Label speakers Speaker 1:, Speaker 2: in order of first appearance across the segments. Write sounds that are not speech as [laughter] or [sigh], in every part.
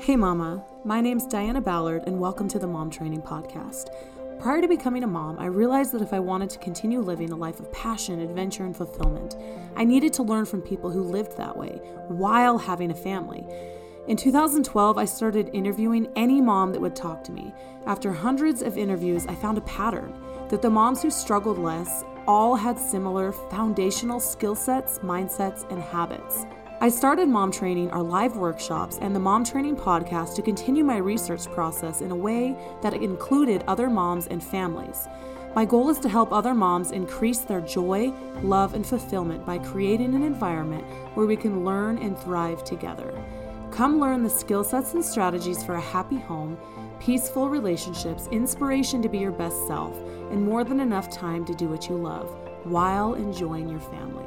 Speaker 1: Hey, Mama. My name's Diana Ballard, and welcome to the Mom Training Podcast. Prior to becoming a mom, I realized that if I wanted to continue living a life of passion, adventure, and fulfillment, I needed to learn from people who lived that way while having a family. In 2012, I started interviewing any mom that would talk to me. After hundreds of interviews, I found a pattern that the moms who struggled less all had similar foundational skill sets, mindsets, and habits. I started Mom Training, our live workshops, and the Mom Training podcast to continue my research process in a way that included other moms and families. My goal is to help other moms increase their joy, love, and fulfillment by creating an environment where we can learn and thrive together. Come learn the skill sets and strategies for a happy home, peaceful relationships, inspiration to be your best self, and more than enough time to do what you love while enjoying your family.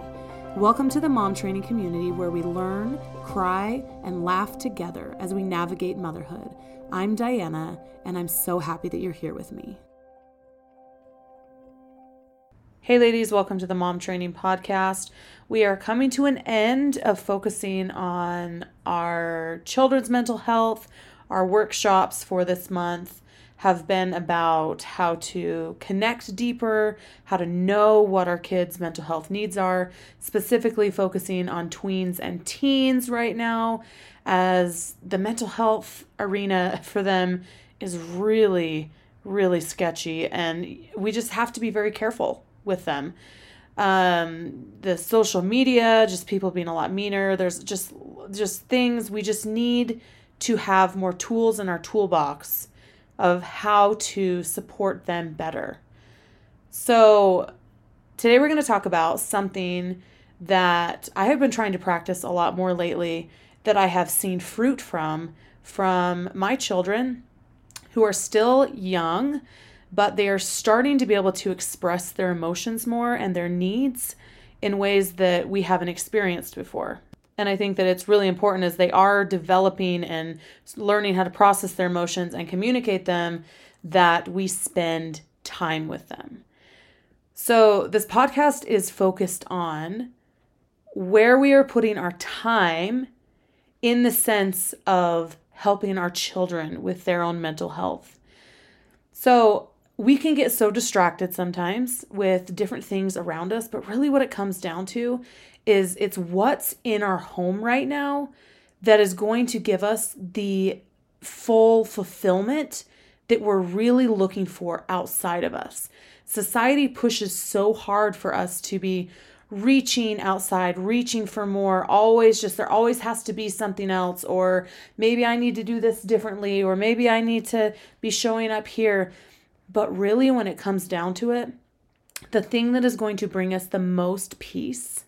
Speaker 1: Welcome to the mom training community where we learn, cry, and laugh together as we navigate motherhood. I'm Diana, and I'm so happy that you're here with me. Hey, ladies, welcome to the Mom Training Podcast. We are coming to an end of focusing on our children's mental health, our workshops for this month have been about how to connect deeper, how to know what our kids' mental health needs are, specifically focusing on tweens and teens right now, as the mental health arena [laughs] for them is really, really sketchy, and we just have to be very careful with them. Um, the social media, just people being a lot meaner. There's just just things we just need to have more tools in our toolbox of how to support them better. So, today we're going to talk about something that I have been trying to practice a lot more lately that I have seen fruit from from my children who are still young, but they are starting to be able to express their emotions more and their needs in ways that we haven't experienced before. And I think that it's really important as they are developing and learning how to process their emotions and communicate them that we spend time with them. So, this podcast is focused on where we are putting our time in the sense of helping our children with their own mental health. So, we can get so distracted sometimes with different things around us, but really what it comes down to is it's what's in our home right now that is going to give us the full fulfillment that we're really looking for outside of us. Society pushes so hard for us to be reaching outside, reaching for more, always just there always has to be something else, or maybe I need to do this differently, or maybe I need to be showing up here. But really, when it comes down to it, the thing that is going to bring us the most peace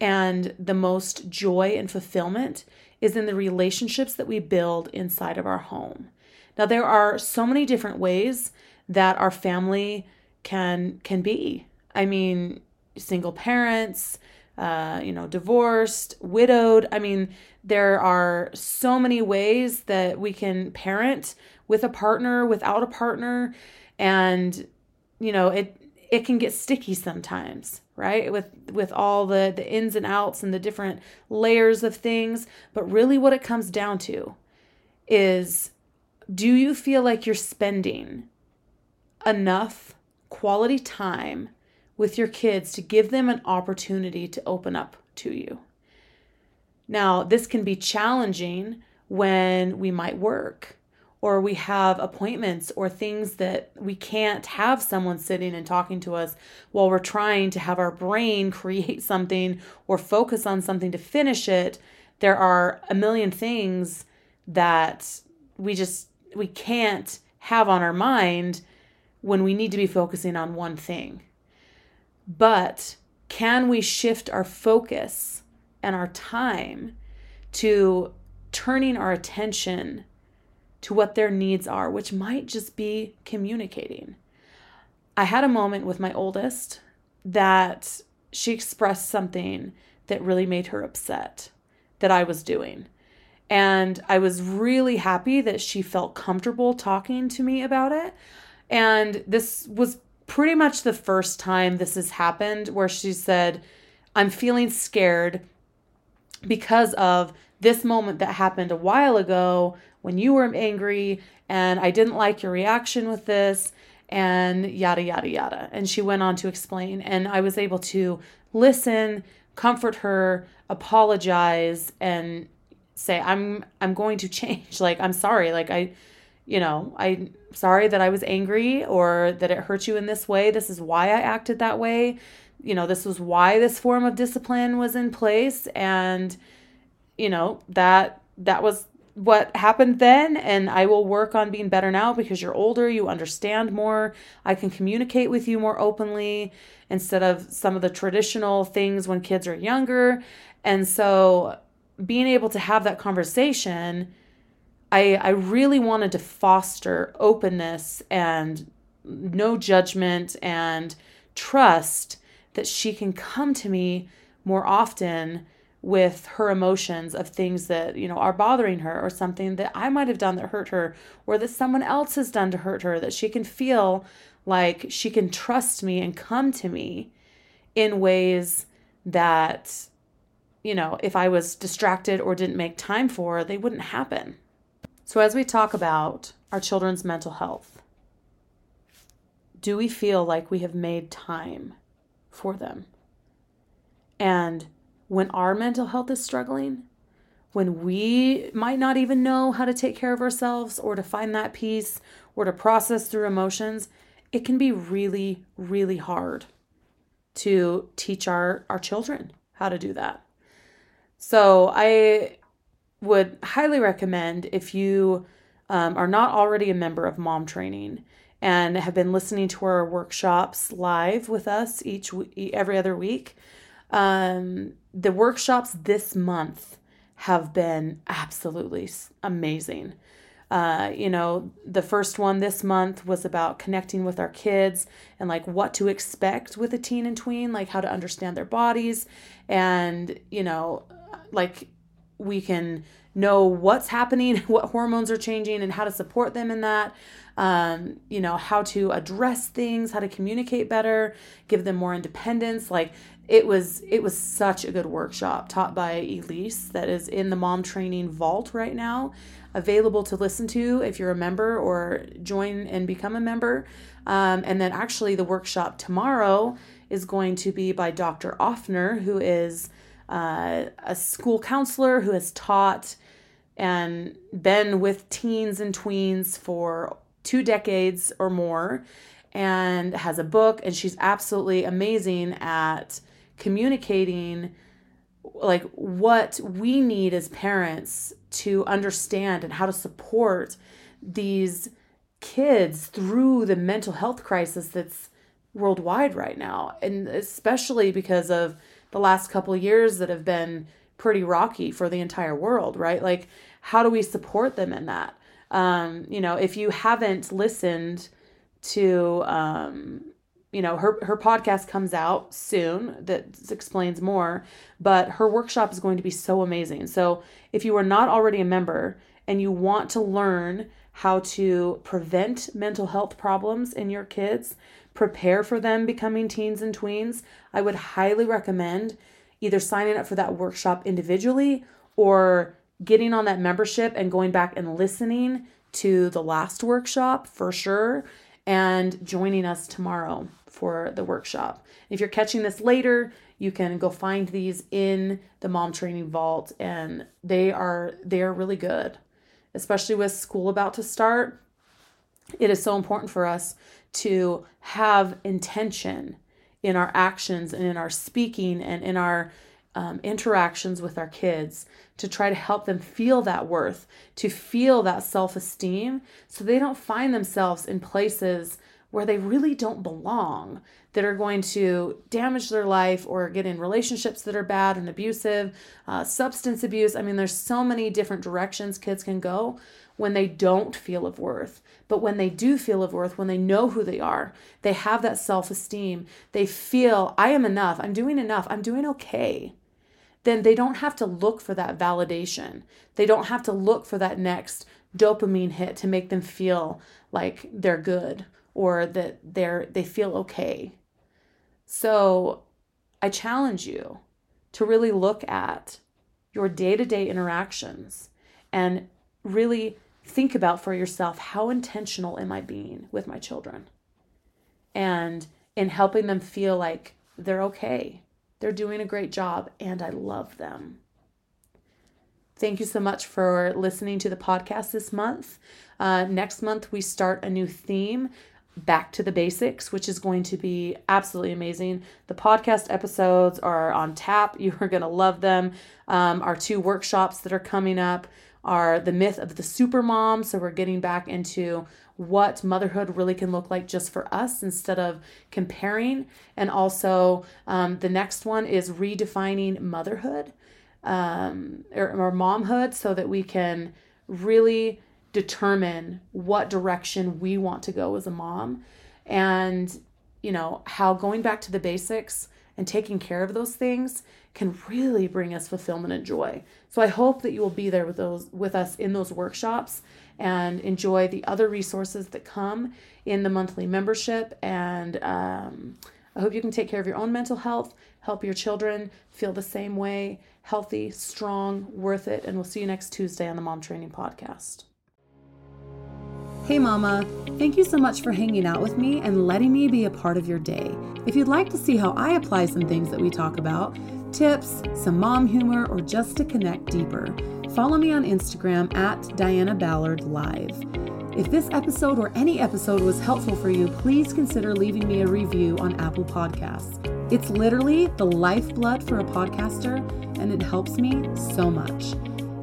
Speaker 1: and the most joy and fulfillment is in the relationships that we build inside of our home. Now there are so many different ways that our family can can be. I mean, single parents, uh, you know, divorced, widowed. I mean, there are so many ways that we can parent with a partner, without a partner, and you know, it it can get sticky sometimes right? With with all the the ins and outs and the different layers of things. But really what it comes down to is do you feel like you're spending enough quality time with your kids to give them an opportunity to open up to you? Now this can be challenging when we might work or we have appointments or things that we can't have someone sitting and talking to us while we're trying to have our brain [laughs] create something or focus on something to finish it there are a million things that we just we can't have on our mind when we need to be focusing on one thing. But can we shift our focus and our time to turning our attention to what their needs are, which might just be communicating. I had a moment with my oldest that she expressed something that really made her upset that I was doing. And I was really happy that she felt comfortable talking to me about it. And this was pretty much the first time this has happened where she said, I'm feeling scared because of this moment that happened a while ago when you were angry and I didn't like your reaction with this and yada yada yada. And she went on to explain and I was able to listen comfort her apologize and say I'm I'm going to [laughs] change. Like I'm sorry. Like I you know I'm sorry that I was angry or that it hurt you in this way. This is why I acted that way. You know this was why this form of discipline was in place and you know that that was what happened then and I will work on being better now because you're older, you understand more. I can communicate with you more openly instead of some of the traditional things when kids are younger. And so being able to have that conversation, I I really wanted to foster openness and no judgment and trust that she can come to me more often with her emotions of things that you know are bothering her or something that I might have done that hurt her or that someone else has done to hurt her that she can feel like she can trust me and come to me in ways that you know if I was distracted or didn't make time for they wouldn't happen. So as we talk about our children's mental health do we feel like we have made time for them? And when our mental health is struggling, when we might not even know how to take care of ourselves or to find that peace or to process through emotions, it can be really, really hard to teach our, our children how to do that. So I would highly recommend if you um, are not already a member of Mom Training and have been listening to our workshops live with us each every other week um, the workshops this month have been absolutely amazing. Uh, you know, the first one this month was about connecting with our kids and like what to expect with a teen and tween, like how to understand their bodies. And, you know, like we can know what's happening, [laughs] what hormones are changing, and how to support them in that. Um, you know, how to address things, how to communicate better, give them more independence. Like it was it was such a good workshop taught by Elise that is in the mom training vault right now available to listen to if you're a member or join and become a member. Um, and then actually the workshop tomorrow is going to be by dr offner who is uh, a school counselor who has taught and been with teens and tweens for two decades or more and has a book and she's absolutely amazing at communicating like what we need as parents to understand and how to support these kids through the mental health crisis that's worldwide right now. And especially because of the last couple years that have been pretty rocky for the entire world right? Like how do we support them in that? Um you know if you haven't listened to um you know her her podcast comes out soon that explains more but her workshop is going to be so amazing. So if you are not already a member and you want to learn how to prevent mental health problems in your kids prepare for them becoming teens and tweens i would highly recommend either signing up for that workshop individually or getting on that membership and going back and listening to the last workshop for sure and joining us tomorrow for the workshop. If you're catching this later, you can go find these in the mom training vault and they are they are really good. Especially with school about to start, it is so important for us to have intention in our actions and in our speaking and in our um, interactions with our kids to try to help them feel that worth, to feel that self esteem, so they don't find themselves in places where they really don't belong that are going to damage their life or get in relationships that are bad and abusive, uh, substance abuse. I mean, there's so many different directions kids can go when they don't feel of worth. But when they do feel of worth, when they know who they are, they have that self esteem, they feel, I am enough, I'm doing enough, I'm doing okay. Then they don't have to look for that validation. They don't have to look for that next dopamine hit to make them feel like they're good or that they're they feel okay. So I challenge you to really look at your day to day interactions and really think about for yourself how intentional am I being with my children? And in helping them feel like they're okay, they're doing a great job, and I love them. Thank you so much for listening to the podcast this month. Uh, next month, we start a new theme back to the basics, which is going to be absolutely amazing. The podcast episodes are on tap. [laughs] You are going to love them. Um, our two workshops that are coming up are the myth of the super mom. So we're getting back into what motherhood really can look like just for us instead of comparing. And also, um, the next one is redefining motherhood um, or, or momhood so that we can really determine what direction we want to go as a mom and you know how going back to the basics and taking care of those things can really bring us fulfillment and joy. So i hope that you will be there with those with us in those workshops and enjoy the other resources that come in the monthly membership. And um, i hope you can take care of your own mental health help your children feel the same way healthy strong worth it. And we'll see you next tuesday on the mom training podcast
Speaker 2: Hey, Mama. Thank you so much for hanging out with me and letting me be a part of your day. If you'd like to see how I apply some things that we talk about, tips, some mom humor, or just to connect deeper, follow me on Instagram at Diana Ballard Live. If this episode or any episode was helpful for you, please consider leaving me a review on Apple Podcasts. It's literally the lifeblood for a podcaster, and it helps me so much.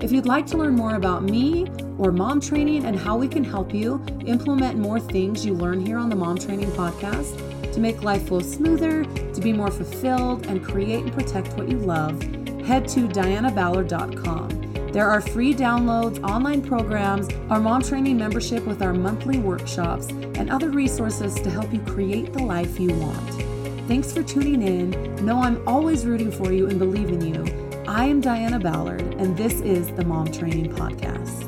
Speaker 2: If you'd like to learn more about me or mom training and how we can help you implement more things you learn here on the Mom Training Podcast to make life flow smoother, to be more fulfilled, and create and protect what you love, head to dianaballard.com. There are free downloads, online programs, our mom training membership with our monthly workshops, and other resources to help you create the life you want. Thanks for tuning in. Know I'm always rooting for you and believe in you. I am Diana Ballard, and this is the Mom Training Podcast.